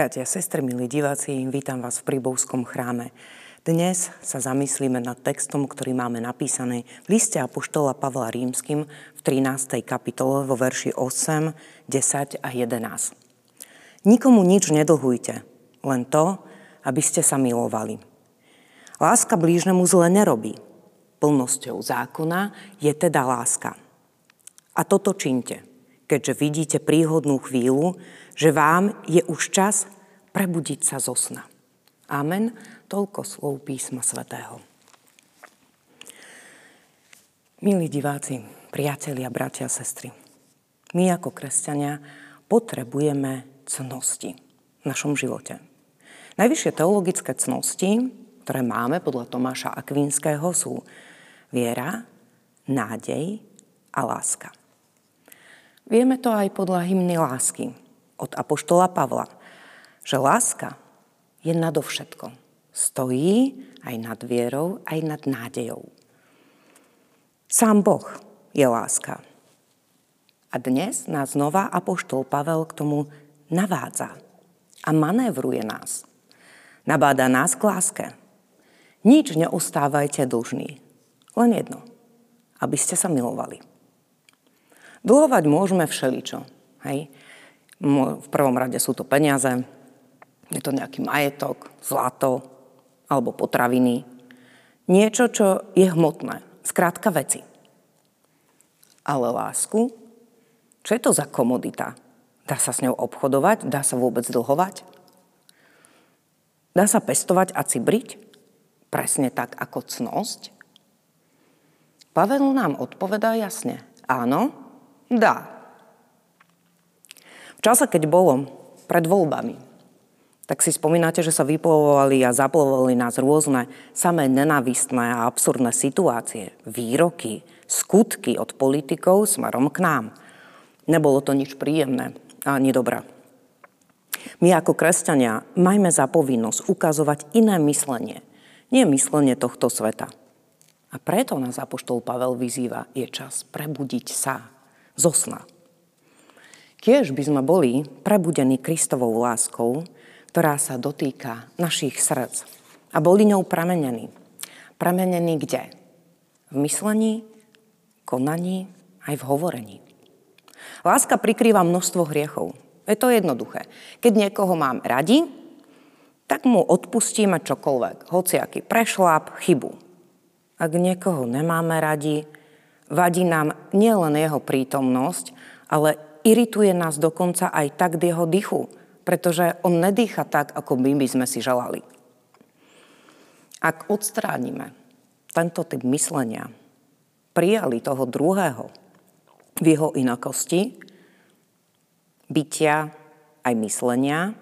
Bratia, sestry, milí diváci, vítam vás v Príbovskom chráme. Dnes sa zamyslíme nad textom, ktorý máme napísaný v liste Apoštola Pavla Rímským v 13. kapitole vo verši 8, 10 a 11. Nikomu nič nedlhujte, len to, aby ste sa milovali. Láska blížnemu zle nerobí. Plnosťou zákona je teda láska. A toto činte, keďže vidíte príhodnú chvíľu, že vám je už čas prebudiť sa zo sna. Amen. Toľko slov písma svätého. Milí diváci, priatelia, bratia a sestry, my ako kresťania potrebujeme cnosti v našom živote. Najvyššie teologické cnosti, ktoré máme podľa Tomáša Akvinského, sú viera, nádej a láska. Vieme to aj podľa hymny lásky, od Apoštola Pavla, že láska je nadovšetko. Stojí aj nad vierou, aj nad nádejou. Sám Boh je láska. A dnes nás znova Apoštol Pavel k tomu navádza a manévruje nás. Nabáda nás k láske. Nič neustávajte dlžní. Len jedno. Aby ste sa milovali. Dlhovať môžeme všeličo. Hej? V prvom rade sú to peniaze, je to nejaký majetok, zlato alebo potraviny. Niečo, čo je hmotné. Skrátka veci. Ale lásku? Čo je to za komodita? Dá sa s ňou obchodovať? Dá sa vôbec dlhovať? Dá sa pestovať a cibriť? Presne tak ako cnosť? Pavel nám odpovedá jasne. Áno, dá. V čase, keď bolo pred voľbami, tak si spomínate, že sa vyplovovali a zaplovovali nás rôzne samé nenávistné a absurdné situácie, výroky, skutky od politikov smerom k nám. Nebolo to nič príjemné ani dobré. My ako kresťania majme za povinnosť ukazovať iné myslenie, nie myslenie tohto sveta. A preto nás Apoštol Pavel vyzýva, je čas prebudiť sa zo sna. Kiež by sme boli prebudení Kristovou láskou, ktorá sa dotýka našich srdc a boli ňou pramenení. Pramenení kde? V myslení, konaní, aj v hovorení. Láska prikrýva množstvo hriechov. Je to jednoduché. Keď niekoho mám radi, tak mu odpustíme čokoľvek, hociaký prešlap, chybu. Ak niekoho nemáme radi, vadí nám nielen jeho prítomnosť, ale irituje nás dokonca aj tak jeho dychu, pretože on nedýcha tak, ako my by sme si želali. Ak odstránime tento typ myslenia, prijali toho druhého v jeho inakosti, bytia aj myslenia,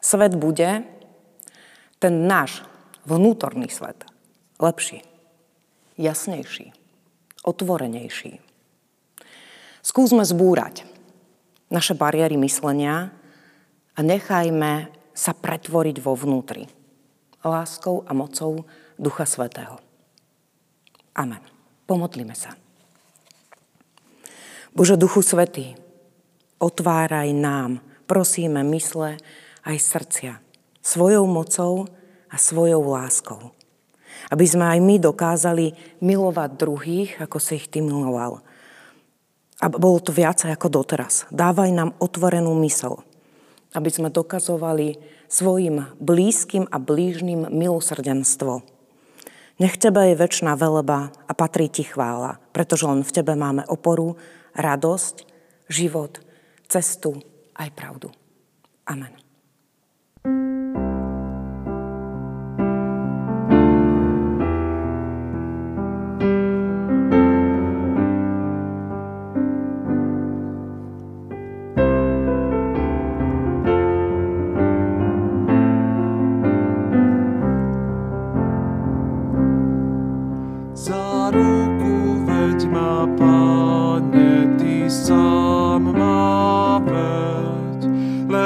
svet bude ten náš vnútorný svet lepší, jasnejší, otvorenejší. Skúsme zbúrať naše bariéry myslenia a nechajme sa pretvoriť vo vnútri láskou a mocou Ducha Svetého. Amen. Pomodlíme sa. Bože Duchu Svetý, otváraj nám, prosíme, mysle aj srdcia svojou mocou a svojou láskou. Aby sme aj my dokázali milovať druhých, ako si ich Ty miloval a bolo to viacej ako doteraz. Dávaj nám otvorenú mysel, aby sme dokazovali svojim blízkym a blížnym milosrdenstvo. Nech Tebe je väčšiná veleba a patrí Ti chvála, pretože len v Tebe máme oporu, radosť, život, cestu aj pravdu. Amen.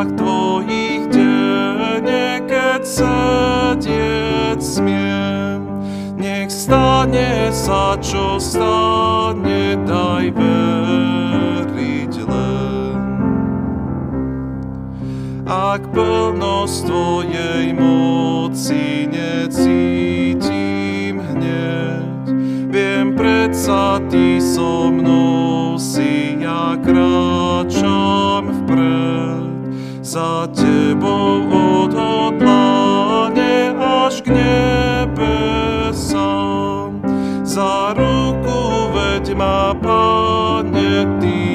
nohách Tvojich denne, keď sedieť smiem, nech stane sa, čo stane, daj veriť len. Ak plnosť Tvojej moci necítim hneď, viem predsa Ty so mnou Za Tebou odhodlane až k nebesám, za ruku veď ma, Pane, Ty